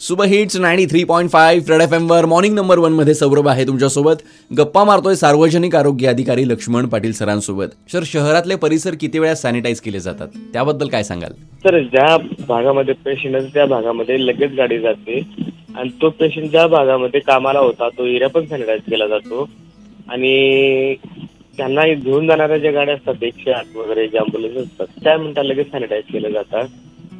Super hits ninety three point five red F एमवर morning number वनमध्ये सौरभ आहे तुमच्यासोबत. गप्पा मारतोय सार्वजनिक आरोग्य अधिकारी लक्ष्मण पाटील सरांसोबत. सर शहरातले परिसर किती वेळा सॅनिटाईज केले जातात? त्याबद्दल काय सांगाल? तर ज्या भागामध्ये पेशंट आहे त्या भागामध्ये लगेच गाडी जाते. आणि तो पेशंट ज्या भागामध्ये कामाला होता तो एरिया पण सॅनिटाईज केला जातो. आणि त्यांना घेऊन जाणाऱ्या ज्या गाड्या असतात एकशे आठ वगैरे ज्या अँब्युलन्स असतात त्या मिनिटात लगेच सॅनिटाईज केल्या जातात.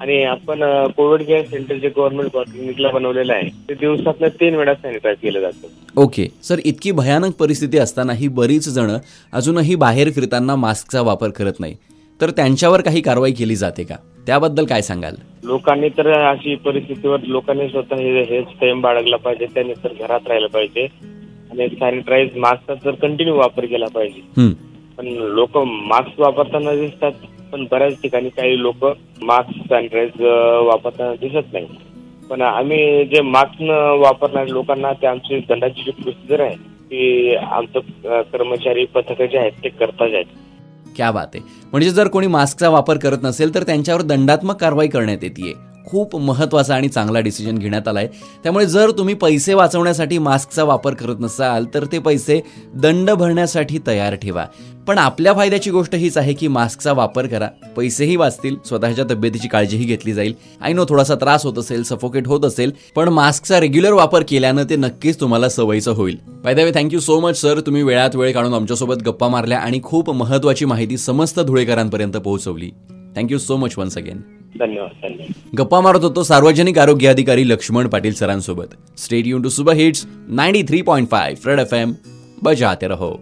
आणि आपण कोविड केअर सेंटर जे गव्हर्नमेंट क्लिनिकला बनवलेलं आहे. ते दिवसातनं तीन वेळा सॅनिटाईज केलं जातं. ओके. सर इतकी भयानक परिस्थिती असतानाही बरीच जण अजूनही बाहेर फिरताना मास्कचा वापर करत नाही. तर त्यांच्यावर काही कारवाई केली जाते का? त्याबद्दल काय सांगाल? लोकांनी तर अशी परिस्थितीवर लोकांनी स्वतः हे हे संयम बाळगला पाहिजे त्यांनी तर घरात राहिलं पाहिजे. आणि सॅनिटाईज मास्कचा तर कंटिन्यू वापर केला पाहिजे. हं, पण लोक मास्क वापरताना दिसतात. पण बऱ्याच ठिकाणी काही लोक मास्क सॅनिटाईज वापरताना दिसत नाही पण आम्ही जे मास्क वापरणाऱ्या लोकांना ते आमची दंडाची जी प्रोसिजर आहे ती आमचं कर्मचारी पथक जे आहेत ते करताच आहेत. क्या बात आहे. म्हणजे जर कोणी मास्कचा वापर करत नसेल तर त्यांच्यावर दंडात्मक कारवाई करण्यात येते खूप महत्त्वाचा आणि चांगला डिसिजन घेण्यात आला आहे त्यामुळे जर तुम्ही पैसे वाचवण्यासाठी मास्कचा वापर करत नसाल तर ते पैसे दंड भरण्यासाठी तयार ठेवा. पण आपल्या फायद्याची गोष्ट हीच आहे की मास्कचा वापर करा. पैसेही वाचतील स्वतःच्या तब्येतीची काळजीही घेतली जाईल. आय नो थोडासा त्रास होत असेल सफोकेट होत असेल पण मास्कचा रेग्युलर वापर केल्यानं ते नक्कीच तुम्हाला सवयीचं होईल. By way thank you so much sir तुम्ही वेळात वेळ काढून आमच्यासोबत गप्पा मारल्या आणि खूप महत्त्वाची माहिती समस्त धुळेकरांपर्यंत पोहोचवली. Thank you so much once again धन्यवाद धन्यवाद. गप्पा मारत होतो सार्वजनिक आरोग्य अधिकारी लक्ष्मण पाटील सरांसोबत. Stay युन to super hits ninety three point five red F M बजाते रहो.